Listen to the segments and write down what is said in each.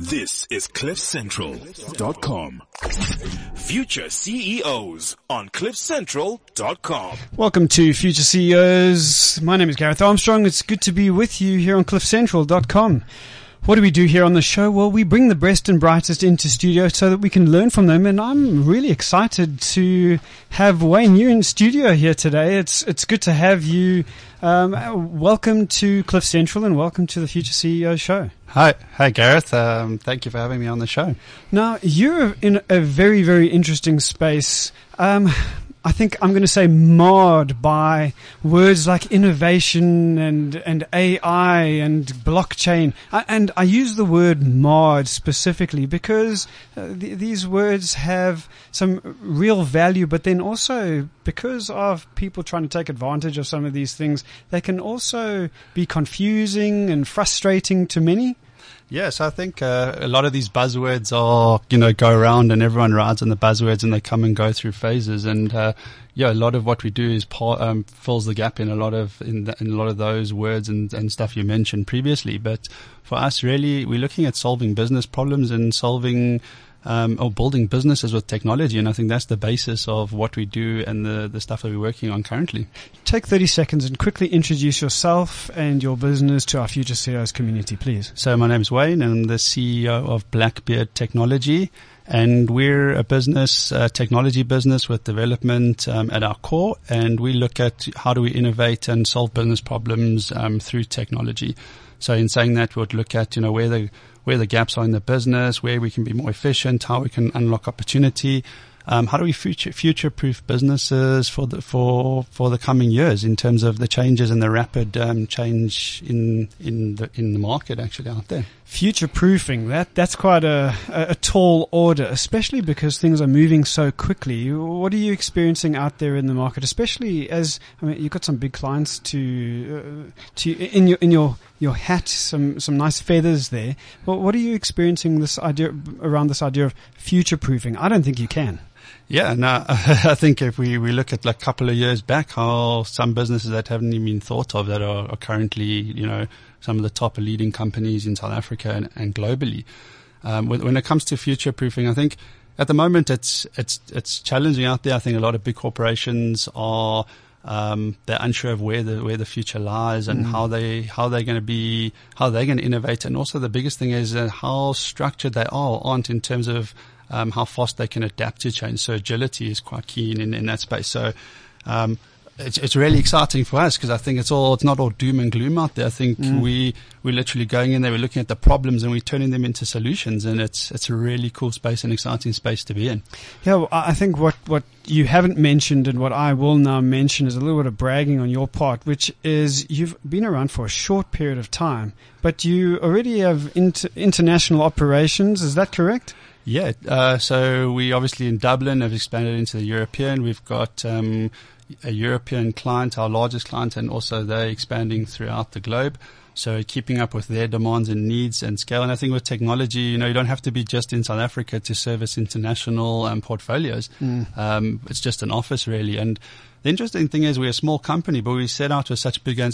This is CliffCentral.com. Future CEOs on CliffCentral.com. Welcome to Future CEOs. My name is Gareth Armstrong. It's good to be with you here on CliffCentral.com. What do we do here on the show? Well, we bring the best and brightest into studio so that we can learn from them. And I'm really excited to have Wayne you in studio here today. It's it's good to have you. Um, welcome to Cliff Central and welcome to the Future CEO show. Hi, hi Gareth. Um, thank you for having me on the show. Now you're in a very very interesting space. Um, I think I'm going to say marred by words like innovation and, and AI and blockchain. And I use the word marred specifically because uh, th- these words have some real value, but then also because of people trying to take advantage of some of these things, they can also be confusing and frustrating to many. Yes, I think uh, a lot of these buzzwords are, you know, go around and everyone rides on the buzzwords and they come and go through phases. And uh, yeah, a lot of what we do is um, fills the gap in a lot of in, the, in, a lot of those words and, and stuff you mentioned previously. But for us, really, we're looking at solving business problems and solving um, or building businesses with technology. And I think that's the basis of what we do and the, the stuff that we're working on currently. Take 30 seconds and quickly introduce yourself and your business to our future CEOs community, please. So my name is Wayne and I'm the CEO of Blackbeard Technology. And we're a business, a technology business with development um, at our core. And we look at how do we innovate and solve business problems um, through technology. So in saying that, we'd look at, you know, where the where the gaps are in the business, where we can be more efficient, how we can unlock opportunity. Um, how do we future future proof businesses for the for for the coming years in terms of the changes and the rapid um, change in in the in the market actually out there? Future proofing that that's quite a, a tall order, especially because things are moving so quickly. What are you experiencing out there in the market, especially as I mean you've got some big clients to uh, to in your in your your hat, some some nice feathers there. Well, what are you experiencing this idea around this idea of future proofing? I don't think you can. Yeah, no, I think if we, we look at like a couple of years back, how some businesses that haven't even been thought of that are, are currently, you know, some of the top leading companies in South Africa and, and globally. Um, when, when, it comes to future proofing, I think at the moment it's, it's, it's challenging out there. I think a lot of big corporations are, um, they're unsure of where the, where the future lies and mm. how they, how they're going to be, how they're going to innovate. And also the biggest thing is uh, how structured they are, aren't in terms of um, how fast they can adapt to change. So agility is quite key in, in that space. So, um, it's, it's really exciting for us because I think it's all, it's not all doom and gloom out there. I think mm. we, we're literally going in there, we're looking at the problems and we're turning them into solutions. And it's, it's a really cool space and exciting space to be in. Yeah. Well, I think what, what you haven't mentioned and what I will now mention is a little bit of bragging on your part, which is you've been around for a short period of time, but you already have inter- international operations. Is that correct? Yeah, uh, so we obviously in Dublin have expanded into the European. We've got um, a European client, our largest client, and also they're expanding throughout the globe. So keeping up with their demands and needs and scale. And I think with technology, you know, you don't have to be just in South Africa to service international um, portfolios. Mm. Um, it's just an office really. And the interesting thing is we're a small company, but we set out with such big uh,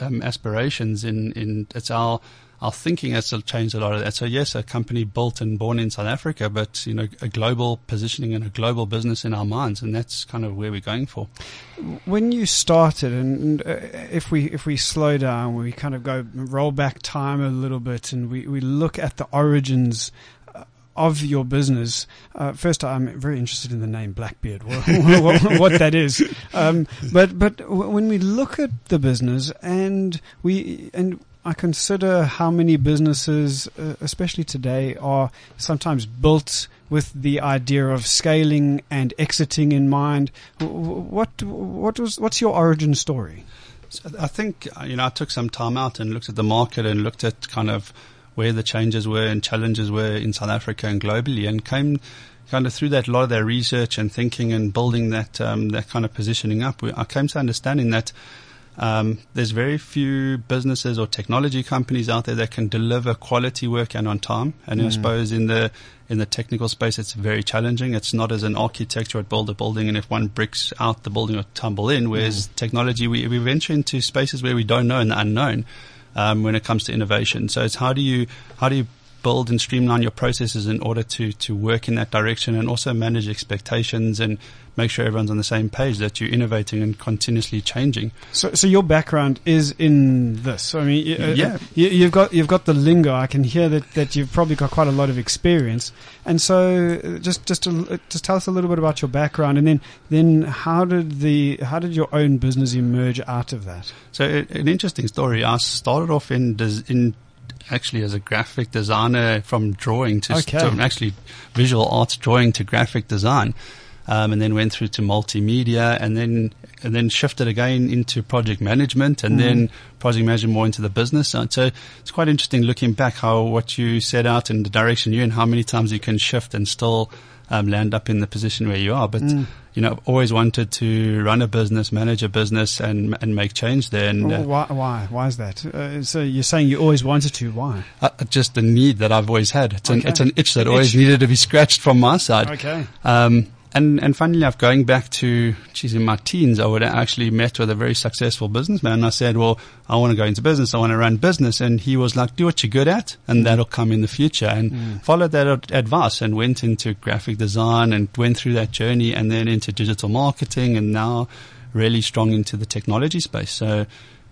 um, aspirations in, in, it's our, our thinking has changed a lot of that. So yes, a company built and born in South Africa, but you know, a global positioning and a global business in our minds, and that's kind of where we're going for. When you started, and uh, if we if we slow down, we kind of go roll back time a little bit, and we we look at the origins uh, of your business. Uh, first, I'm very interested in the name Blackbeard, what, what, what that is. Um, but but when we look at the business and we and I consider how many businesses, uh, especially today, are sometimes built with the idea of scaling and exiting in mind. What what was what's your origin story? So I think uh, you know I took some time out and looked at the market and looked at kind of where the changes were and challenges were in South Africa and globally, and came kind of through that a lot of their research and thinking and building that um, that kind of positioning up. I came to understanding that um, there's very few businesses or technology companies out there that can deliver quality work and on time. And mm. I suppose in the in the technical space, it's very challenging. It's not as an architect or build a building, and if one bricks out, the building will tumble in. Whereas mm. technology, we, we venture into spaces where we don't know and the unknown um, when it comes to innovation. So it's how do you how do you build and streamline your processes in order to, to work in that direction and also manage expectations and make sure everyone's on the same page that you're innovating and continuously changing. So, so your background is in this. I mean, uh, Yeah. you, you've got you've got the lingo. I can hear that, that you've probably got quite a lot of experience. And so, uh, just just to, uh, just tell us a little bit about your background, and then then how did the how did your own business emerge out of that? So an interesting story. I started off in in actually as a graphic designer from drawing to, Okay. to actually visual arts drawing to graphic design, um, and then went through to multimedia, and then and then shifted again into project management, and then project management more into the business side. So it's quite interesting looking back how what you set out and the direction you and how many times you can shift and still um, land up in the position where you are. But you know, I've always wanted to run a business, manage a business, and and make change there. And uh, why why why is that? Uh, so you're saying you always wanted to? Why? uh, just the need that I've always had. It's an it's an itch that An always itch. needed to be scratched from my side. Okay. Um, and and funnily enough, going back to geez, in my teens, I would actually met with a very successful businessman. And I said, "Well, I want to go into business. I want to run business." And he was like, "Do what you're good at, and mm. that'll come in the future." And mm. followed that advice and went into graphic design and went through that journey, and then into digital marketing, and now really strong into the technology space. So,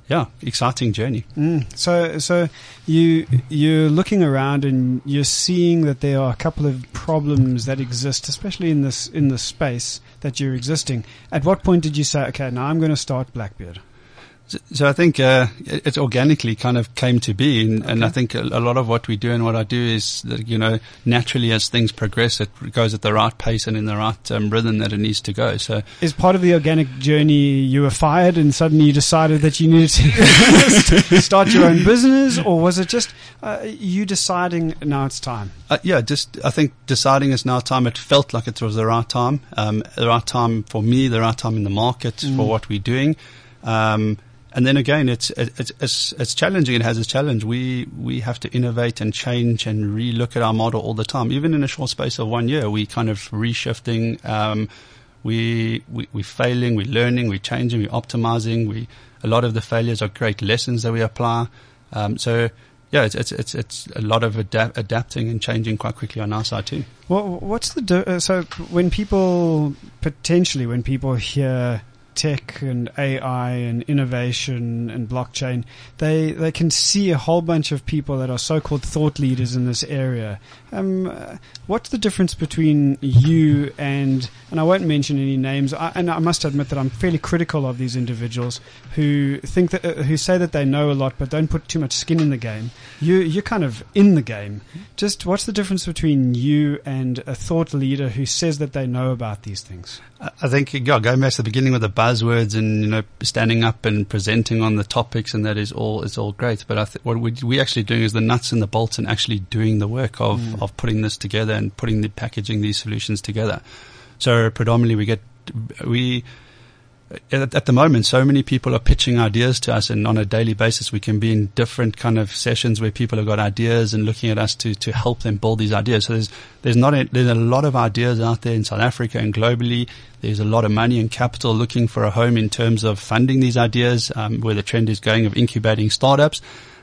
yeah, exciting journey. Mm. So, so you you're looking around and you're seeing that there are a couple of problems that exist, especially in this in this space that you're existing. At what point did you say, okay, now I'm going to start Blackbeard? So, so I think uh, it, it organically kind of came to be, and, and I think a, a lot of what we do and what I do is that you know naturally as things progress, it goes at the right pace and in the right um, rhythm that it needs to go. So Is part of the organic journey you were fired and suddenly you decided that you needed to start your own business, or was it just uh, you deciding now it's time? uh, yeah, just I think deciding it's now time. It felt like it was the right time, um, the right time for me, the right time in the market for what we're doing. Um, and then again, it's, it's it's it's challenging. It has its challenge. We we have to innovate and change and relook at our model all the time. Even in a short space of one year, we kind of reshifting. Um, we we we're failing, we're learning, we're changing, we're optimizing. We a lot of the failures are great lessons that we apply. Um, so yeah, it's it's it's it's a lot of adapt, adapting and changing quite quickly on our side too. Well, what's the uh, so when people potentially when people hear tech and AI and innovation and blockchain, they they can see a whole bunch of people that are so-called thought leaders in this area. Um, uh, what's the difference between you and and I won't mention any names. I, and I must admit that I'm fairly critical of these individuals who think that uh, who say that they know a lot but don't put too much skin in the game. You you're kind of in the game. Just what's the difference between you and a thought leader who says that they know about these things? I think yeah, going back to the beginning with the buzzwords and you know standing up and presenting on the topics and that is all is all great. But I think what we we actually doing is the nuts and the bolts and actually doing the work of mm. of putting this together and putting the packaging these solutions together. So predominantly we get we at, at the moment, so many people are pitching ideas to us, and on a daily basis, we can be in different kind of sessions where people have got ideas and looking at us to, to help them build these ideas. So there's there's not a, there's a lot of ideas out there in South Africa and globally. There's a lot of money and capital looking for a home in terms of funding these ideas, um, where the trend is going of incubating startups.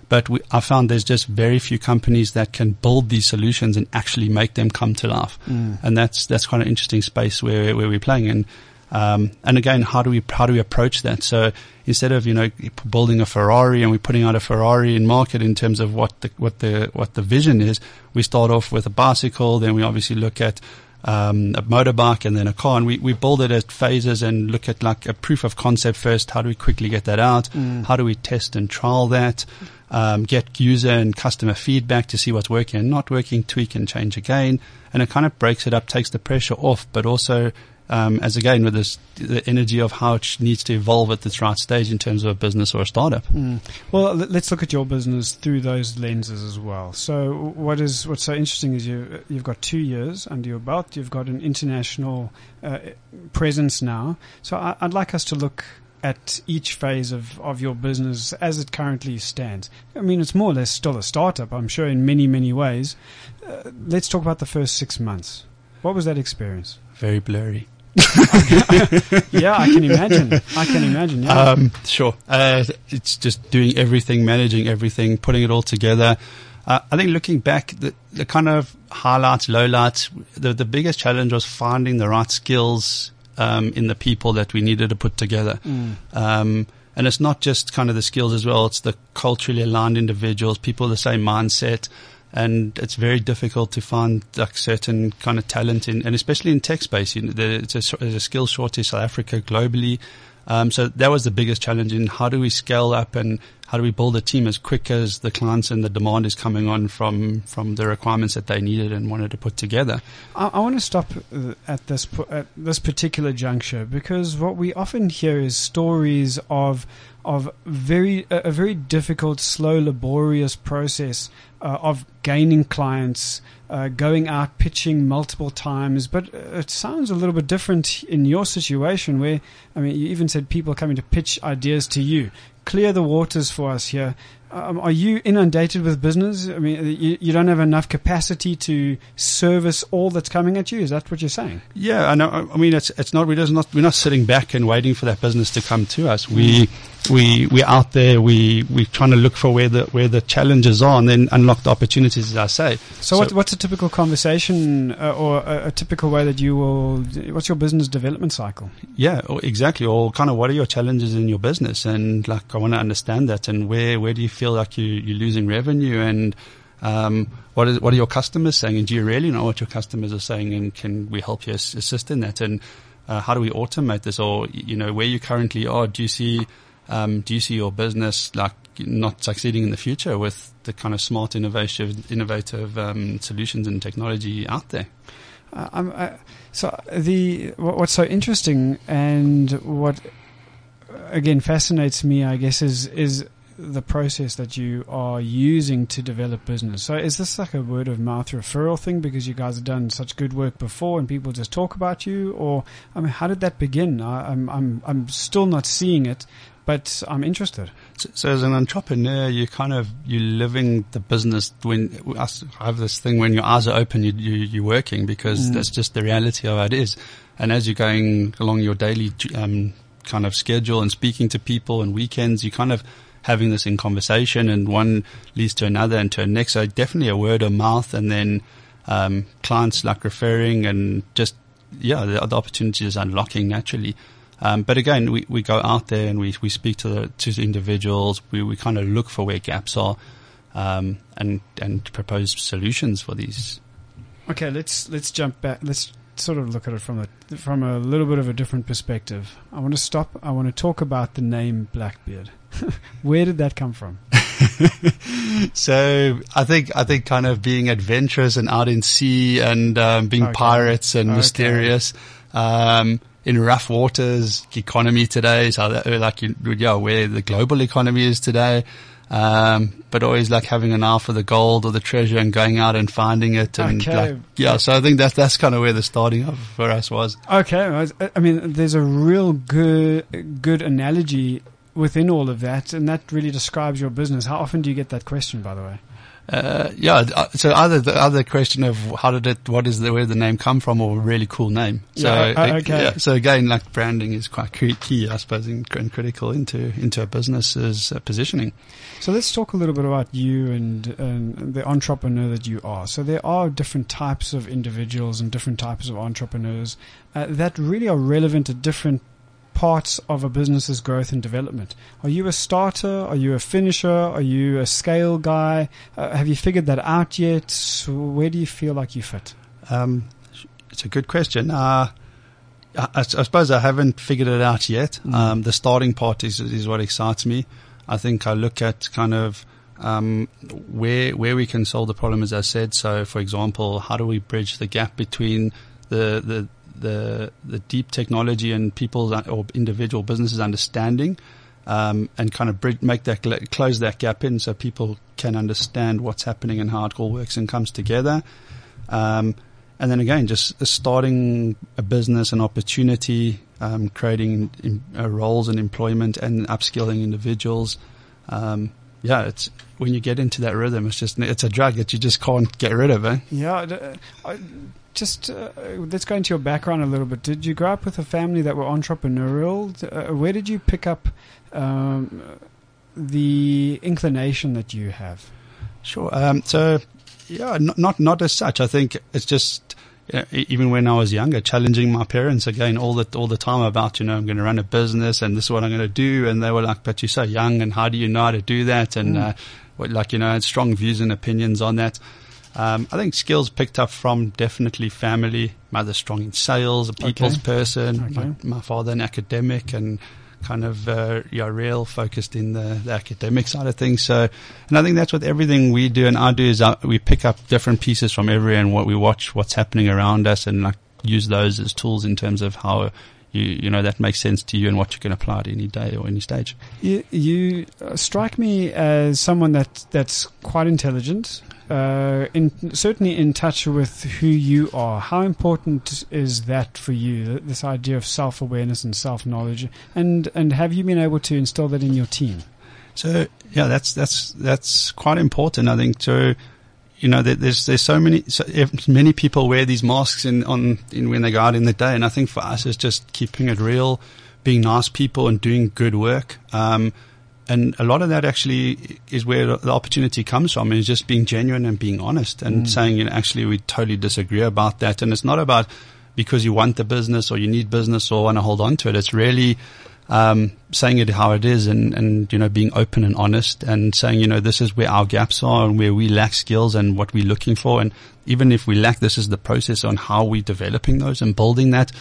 But we, I found there's just very few companies that can build these solutions and actually make them come to life. And that's that's quite an interesting space where where we're playing in. Um, and again, how do we how do we approach that? So instead of you know building a Ferrari and we're putting out a Ferrari in market in terms of what the what the what the vision is, we start off with a bicycle, then we obviously look at um, a motorbike and then a car, and we, we build it as phases and look at like a proof of concept first. How do we quickly get that out? How do we test and trial that? Um, get user and customer feedback to see what's working and not working, tweak and change again, and it kind of breaks it up, takes the pressure off, but also um, as again with this the energy of how it needs to evolve at this right stage in terms of a business or a startup. Well, let's look at your business through those lenses as well. So, what is what's so interesting is you you've got two years under your belt. You've got an international uh, presence now. So, I, I'd like us to look at each phase of, of your business as it currently stands. I mean, it's more or less still a startup, I'm sure, in many many ways. Uh, let's talk about the first six months. What was that experience? Very blurry. yeah, I can imagine. I can imagine. Yeah. Um, sure. Uh, it's just doing everything, managing everything, putting it all together. Uh, I think looking back, the, the kind of highlights, lowlights, the, the biggest challenge was finding the right skills um, in the people that we needed to put together. Um, and it's not just kind of the skills as well; it's the culturally aligned individuals, people with the same mindset. And it's very difficult to find like certain kind of talent in, and especially in tech space. You know, there's a, there's a skill shortage in South Africa globally. Um, so that was the biggest challenge in how do we scale up and how do we build a team as quick as the clients and the demand is coming on from, from the requirements that they needed and wanted to put together. I, I want to stop uh, at this at this particular juncture because what we often hear is stories of of very a, very difficult, slow, laborious process uh, of gaining clients, uh, going out pitching multiple times. But it sounds a little bit different in your situation, where I mean, you even said people coming to pitch ideas to you. Clear the waters for us here. Um, are you inundated with business? I mean, you, you don't have enough capacity to service all that's coming at you. Is that what you're saying? Yeah, I know. I mean, it's it's not we're not we're not sitting back and waiting for that business to come to us. We we we're out there. We we're trying to look for where the where the challenges are and then unlock the opportunities, as I say. So, what, what's a typical conversation uh, or a, a typical way that you will? What's your business development cycle? Yeah, exactly. Or kind of what are your challenges in your business? And like, I want to understand that. And where, where do you feel like you, you're losing revenue? And, um, what is, what are your customers saying? And do you really know what your customers are saying? And can we help you assist in that? And, uh, how do we automate this? Or, you know, where you currently are, do you see, um, do you see your business like not succeeding in the future with the kind of smart, innovative, innovative, um, solutions and technology out there? Uh, I, so the what's so interesting and what again fascinates me, I guess, is is the process that you are using to develop business. So is this like a word of mouth referral thing because you guys have done such good work before and people just talk about you, or I mean, how did that begin? I, I'm I'm I'm still not seeing it, but I'm interested. So, so as an entrepreneur, you kind of you're living the business. When I have this thing, when your eyes are open, you, you you're working because Mm. that's just the reality of how it is. And as you're going along your daily um, kind of schedule and speaking to people and weekends, you kind of having this in conversation, and one leads to another and to a next. So definitely a word of mouth, and then um, clients like referring and just yeah, the, opportunities unlocking naturally. Um, but again, we, we go out there and we, we speak to the, to the individuals. We, we kind of look for where gaps are, um, and, and propose solutions for these. Okay, let's let's jump back. Let's sort of look at it from a from a little bit of a different perspective. I want to stop. I want to talk about the name Blackbeard. Where did that come from? So I think, I think kind of being adventurous and out in sea and, um, being Okay. pirates and Okay. mysterious, um, in rough waters, economy today, so that, like, you, yeah, where the global economy is today. Um, but always like having an eye for the gold or the treasure and going out and finding it. And Okay. like, yeah, so I think that's, that's kind of where the starting of for us was. Okay, I mean, there's a real good good analogy within all of that, and that really describes your business. How often do you get that question, by the way? Uh, yeah. uh, So either the other question of how did it, what is the, where the name come from or a really cool name. So, Yeah, uh, okay. yeah, so again, like branding is quite key, I suppose, and and critical into, into a business's uh, positioning. So let's talk a little bit about you and, and the entrepreneur that you are. So there are different types of individuals and different types of entrepreneurs uh, that really are relevant at different parts of a business's growth and development. Are you a starter? Are you a finisher? Are you a scale guy? Uh, have you figured that out yet? Where do you feel like you fit? Um, it's a good question. Uh, I, I suppose I haven't figured it out yet. Mm. Um, the starting part is, is what excites me. I think I look at kind of, um, where, where we can solve the problem, as I said. So, for example, how do we bridge the gap between the, the, the, the deep technology and people's or individual businesses understanding, um, and kind of bridge, make that, close that gap in so people can understand what's happening and how it all works and comes together. Um, and then again, just starting a business, an opportunity, um, creating in, uh, roles and employment and upskilling individuals. Um, yeah, it's when you get into that rhythm, it's just it's a drug that you just can't get rid of. Eh? Yeah, uh, I- just uh, let's go into your background a little bit. Did you grow up with a family that were entrepreneurial? Uh, where did you pick up um, the inclination that you have? Sure. Um, so, yeah, not, not not as such. I think it's just even when I was younger, challenging my parents again all the all the time about you know I'm going to run a business and this is what I'm going to do, and they were like, "But you're so young, and how do you know how to do that?" And uh, what, like you know, had strong views and opinions on that. Um, I think skills picked up from definitely family. Mother strong in sales, a people's Okay. person. Okay. My, my father an academic and kind of uh, yeah, real focused in the, the academic side of things. So, and I think that's what everything we do and I do is uh, we pick up different pieces from everywhere and what we watch, what's happening around us, and like use those as tools in terms of how you you know that makes sense to you and what you can apply at any day or any stage. You, you uh, strike me as someone that that's quite intelligent, uh, in, certainly in touch with who you are. How important is that for you? This idea of self awareness and self knowledge, and and have you been able to instill that in your team? So yeah, that's that's that's quite important. I think to you know there, there's there's so many so if many people wear these masks in on in when they go out in the day, and I think for us it's just keeping it real, being nice people and doing good work. Um, and a lot of that actually is where the opportunity comes from is just being genuine and being honest and saying, you know, actually we totally disagree about that. And it's not about because you want the business or you need business or want to hold on to it. It's really, um, saying it how it is and, and, you know, being open and honest and saying, you know, this is where our gaps are and where we lack skills and what we're looking for. And even if we lack, this is the process on how we're developing those and building that.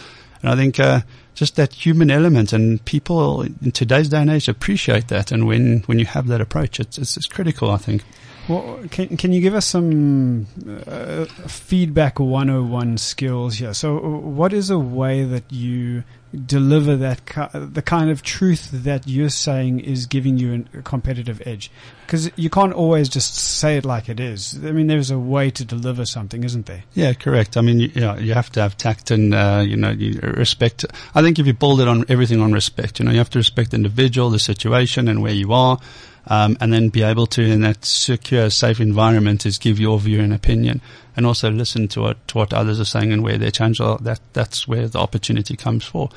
And I think, uh, just that human element and people in today's day and age appreciate that. And when, when you have that approach, it's, it's, it's critical, I think. Well, can can you give us some uh, feedback 101 skills here? So, uh, what is a way that you deliver that ki- the kind of truth that you're saying is giving you an- a competitive edge? Because you can't always just say it like it is. I mean, there's a way to deliver something, isn't there? Yeah, correct. I mean, you, you know, you have to have tact and, uh, you know, you respect. I think if you build it on everything on respect, you know, you have to respect the individual, the situation and where you are. Um, and then be able to, in that secure, safe environment, is give your view and opinion, and also listen to what to what others are saying and where their change are. That that's where the opportunity comes for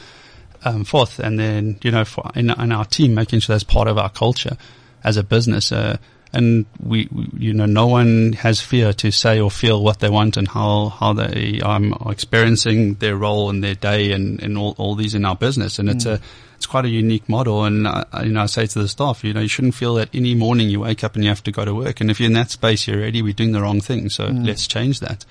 um, forth. And then you know, for in, in our team, making sure that's part of our culture as a business. Uh, and we, we, you know, no one has fear to say or feel what they want and how, how they um, are experiencing their role and their day and, and all, all these in our business. And it's a, it's quite a unique model. And, uh, you know, I say to the staff, you know, you shouldn't feel that any morning you wake up and you have to go to work. And if you're in that space, you're already, we're doing the wrong thing. So let's change that.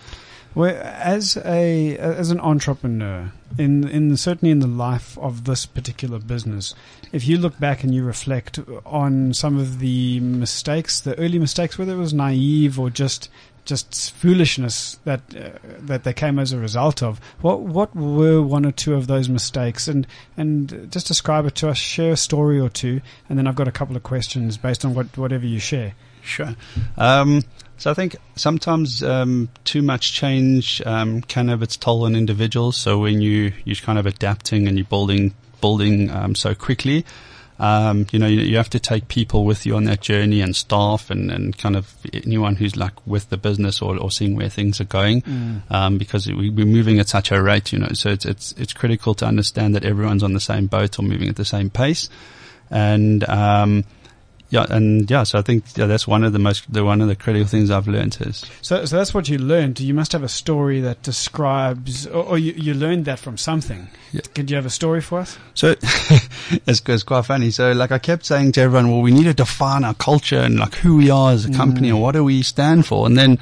Well, as a as an entrepreneur, in in certainly in the life of this particular business, if you look back and you reflect on some of the mistakes, the early mistakes, whether it was naive or just just foolishness that uh, that they came as a result of, what what were one or two of those mistakes, and and just describe it to us, share a story or two, and then I've got a couple of questions based on what whatever you share. Sure. Um, so I think sometimes um, too much change um, can have its toll on individuals. So when you you're kind of adapting and you're building building um, so quickly, um, you know you, you have to take people with you on that journey and staff and, and kind of anyone who's like with the business or, or seeing where things are going, um, because we, we're moving at such a rate. You know, so it's it's it's critical to understand that everyone's on the same boat or moving at the same pace, and um, yeah, and yeah, so I think yeah, that's one of the most, the one of the critical things I've learned is So, so that's what you learned. You must have a story that describes, or, or you, you learned that from something. Yeah. Could you have a story for us? so. it's, it's quite funny. So like I kept saying to everyone, well, we need to define our culture and like who we are as a company and mm. what do we stand for, and then.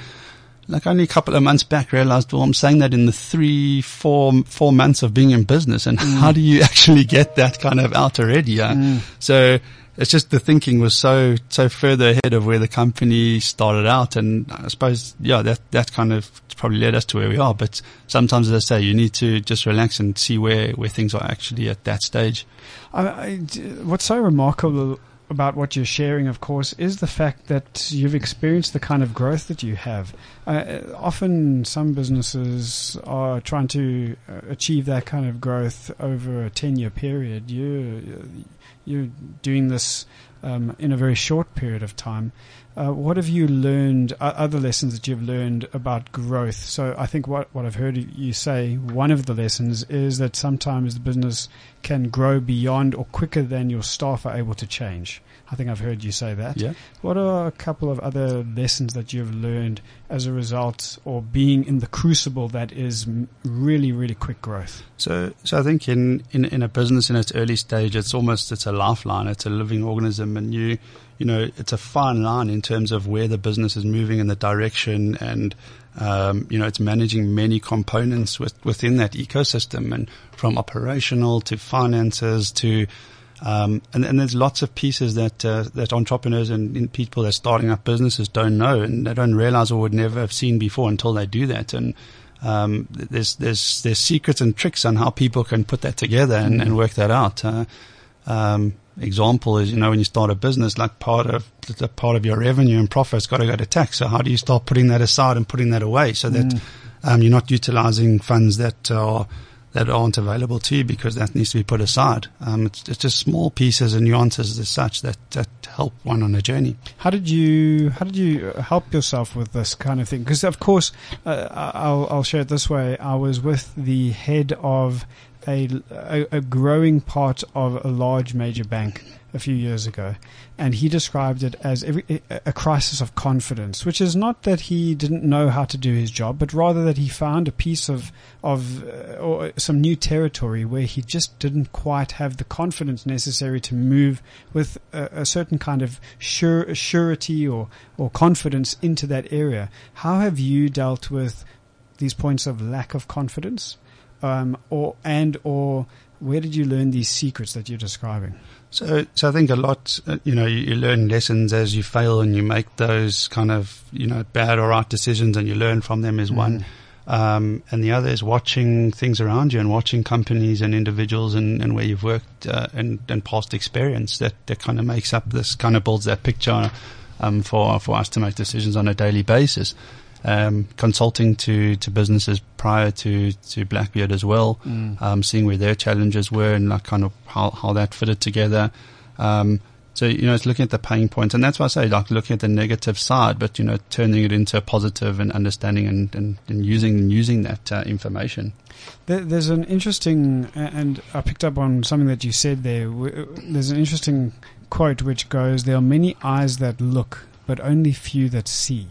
Like only a couple of months back realized, well, I'm saying that in the three, four, four months of being in business and mm. how do you actually get that kind of out already? Yeah. Mm. So it's just the thinking was so, so further ahead of where the company started out. And I suppose, yeah, that, that kind of probably led us to where we are. But sometimes, as I say, you need to just relax and see where, where things are actually at that stage. I, I, what's so remarkable about what you're sharing, of course, is the fact that you've experienced the kind of growth that you have. Uh, often, some businesses are trying to uh, achieve that kind of growth over a ten-year period. You, you're doing this um, in a very short period of time. Uh, what have you learned, uh, other lessons that you've learned about growth? So I think what, what I've heard you say, one of the lessons is that sometimes the business can grow beyond or quicker than your staff are able to change. I think I've heard you say that. Yeah. What are a couple of other lessons that you've learned as a result or being in the crucible that is really, really quick growth? So, so I think in, in, in a business in its early stage, it's almost, it's a lifeline. It's a living organism and you, you know, it's a fine line in terms of where the business is moving in the direction and, um, you know, it's managing many components with, within that ecosystem and from operational to finances to, um, and, and, there's lots of pieces that uh, that entrepreneurs and, and, people that are starting up businesses don't know and they don't realize or would never have seen before until they do that. And um, there's there's there's secrets and tricks on how people can put that together and, and work that out. Uh, um, example is you know when you start a business, like part of the part of your revenue and profit's got to go to tax. So how do you start putting that aside and putting that away so that mm. Um, you're not utilizing funds that are that aren't available to you because that needs to be put aside. Um, it's, it's, just small pieces and nuances as such that, that help one on a journey. How did you how did you help yourself with this kind of thing? Because of course, uh, I'll I'll share it this way. I was with the head of a, a, a growing part of a large major bank a few years ago, and he described it as every, a crisis of confidence, which is not that he didn't know how to do his job, but rather that he found a piece of of uh, or some new territory where he just didn't quite have the confidence necessary to move with a, a certain kind of sure, surety or or confidence into that area. How have you dealt with these points of lack of confidence, um, or and or where did you learn these secrets that you're describing? So, so I think a lot, uh, you know, you, you, learn lessons as you fail and you make those kind of, you know, bad or right decisions and you learn from them is mm. one. Um, and the other is watching things around you and watching companies and individuals and, and where you've worked uh, and, and past experience that, that kind of makes up this kind of builds that picture um, for for us to make decisions on a daily basis um, consulting to, to businesses prior to, to Blackbeard as well, mm. um, seeing where their challenges were and like kind of how, how that fitted together. Um, so, you know, it's looking at the pain points. And that's why I say, like, looking at the negative side, but, you know, turning it into a positive and understanding and, and, and using, and using that uh, information. There's an interesting, and I picked up on something that you said there. There's an interesting quote which goes, There are many eyes that look, but only few that see.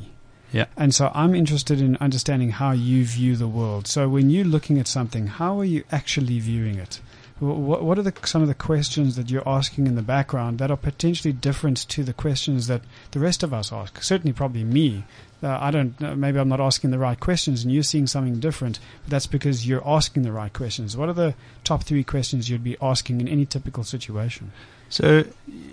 Yeah. And so I'm interested in understanding how you view the world. So when you're looking at something, how are you actually viewing it? What, what are the, some of the questions that you're asking in the background that are potentially different to the questions that the rest of us ask? Certainly, probably me. Uh, I don't. Uh, maybe I'm not asking the right questions, and you're seeing something different. But that's because you're asking the right questions. What are the top three questions you'd be asking in any typical situation? So,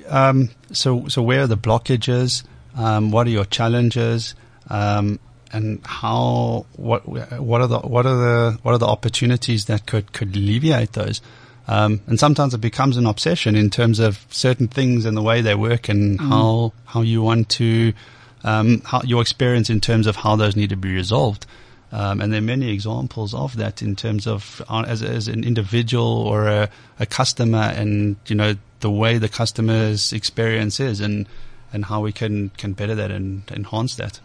um, so, so where are the blockages? Um, what are your challenges? Um, and how what what are the what are the what are the opportunities that could could alleviate those. Um, and sometimes it becomes an obsession in terms of certain things and the way they work and mm. how how you want to um, how your experience in terms of how those need to be resolved. Um, and there are many examples of that in terms of uh, as, as an individual or a, a customer and you know the way the customer's experience is and and how we can, can better that and enhance that.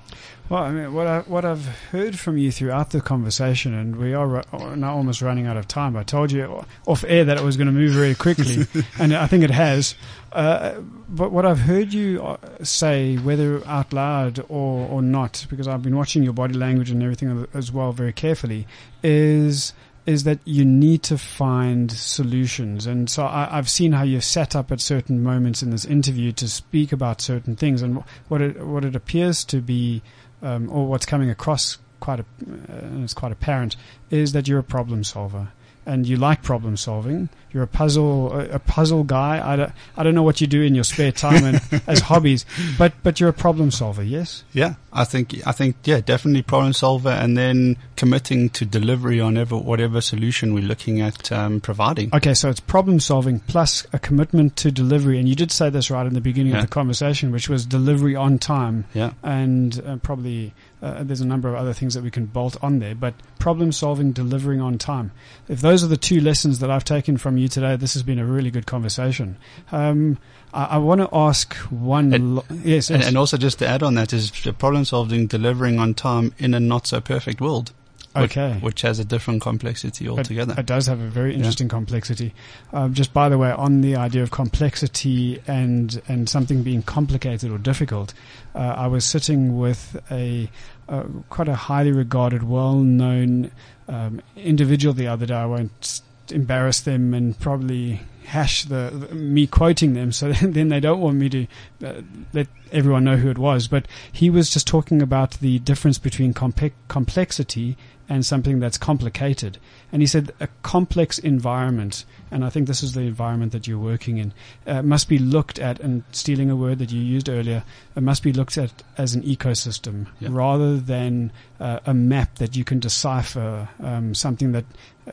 Well, I mean, what I what I've heard from you throughout the conversation, and we are now almost running out of time. I told you off air that it was going to move very quickly, and I think it has. Uh, but what I've heard you uh, say, whether out loud or or not, because I've been watching your body language and everything as well very carefully, is is that you need to find solutions. And so I, have seen how you've set up at certain moments in this interview to speak about certain things. And what it, what it appears to be, um, or what's coming across quite, a, uh, it's quite apparent, is that you're a problem solver and you like problem solving. You're a puzzle a, puzzle guy. I don't, I don't know what you do in your spare time and as hobbies, but but you're a problem solver. Yes. Yeah, I think I think yeah, definitely problem solver, and then committing to delivery on ever, whatever solution we're looking at um, providing. Okay, so it's problem solving plus a commitment to delivery, and you did say this right in the beginning yeah. of the conversation, which was delivery on time. Yeah, and uh, probably Uh, there's a number of other things that we can bolt on there, but problem solving, delivering on time. If those are the two lessons that I've taken from you today, this has been a really good conversation. Um, I, I want to ask one. And- lo- yes, And, yes. and also just to add on that is problem solving, delivering on time in a not so perfect world. Which- Okay. Which, has a different complexity altogether. It, does have a very interesting complexity. Um, just by the way, on the idea of complexity and and something being complicated or difficult, uh, I was sitting with a uh, quite a highly regarded, well-known um, individual the other day. I won't embarrass them and probably hash the, the me quoting them, so then they don't want me to uh, let everyone know who it was. But he was just talking about the difference between compe- complexity and something that's complicated. And he said a complex environment, and I think this is the environment that you're working in, uh, must be looked at, and stealing a word that you used earlier, it must be looked at as an ecosystem Yeah. rather than uh, a map that you can decipher, um, something that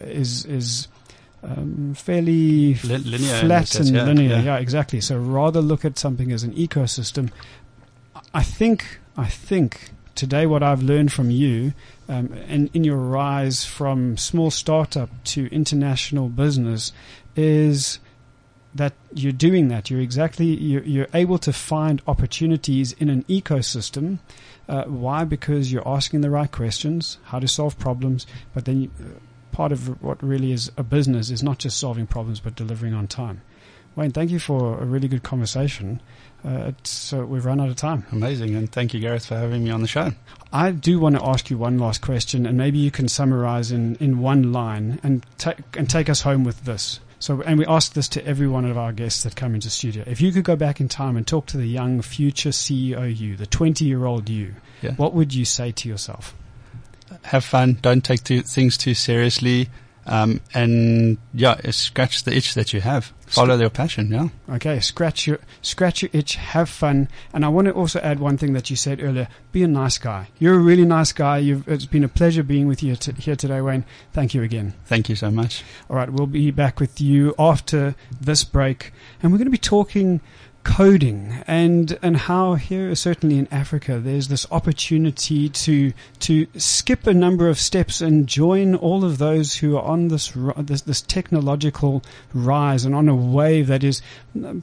is, is um, fairly Li- linear flat sense, and yeah, linear. yeah. Yeah, exactly. So rather look at something as an ecosystem. I think, I think today what I've learned from you, um, and in your rise from small startup to international business, is that you're doing that. You're exactly you're, you're able to find opportunities in an ecosystem. Uh, why? Because you're asking the right questions, how to solve problems, but then. You, uh, Part of what really is a business is not just solving problems, but delivering on time. Wayne, thank you for a really good conversation. Uh, it's, so we've run out of time. Amazing. And thank you, Gareth, for having me on the show. I do want to ask you one last question, and maybe you can summarize in, in one line and take and take us home with this. So, and we ask this to every one of our guests that come into studio. If you could go back in time and talk to the young future CEO you, the 20 year old you, Yeah. what would you say to yourself? Have fun. Don't take too, things too seriously. Um, and yeah, scratch the itch that you have. Follow your passion. Yeah. Okay, scratch your scratch your itch, have fun, and I want to also add one thing that you said earlier: be a nice guy. You're a really nice guy. You've, it's been a pleasure being with you t- here today, Wayne. Thank you again. Thank you so much. All right, we'll be back with you after this break, and we're going to be talking coding and and how here certainly in Africa there's this opportunity to to skip a number of steps and join all of those who are on this this, this technological rise and on a wave that is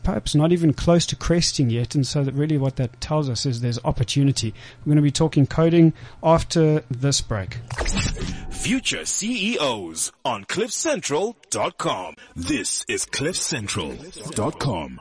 perhaps not even close to cresting yet and so that really what that tells us is there's opportunity we're going to be talking coding after this break Future CEOs on CliffCentral.com. This is CliffCentral.com.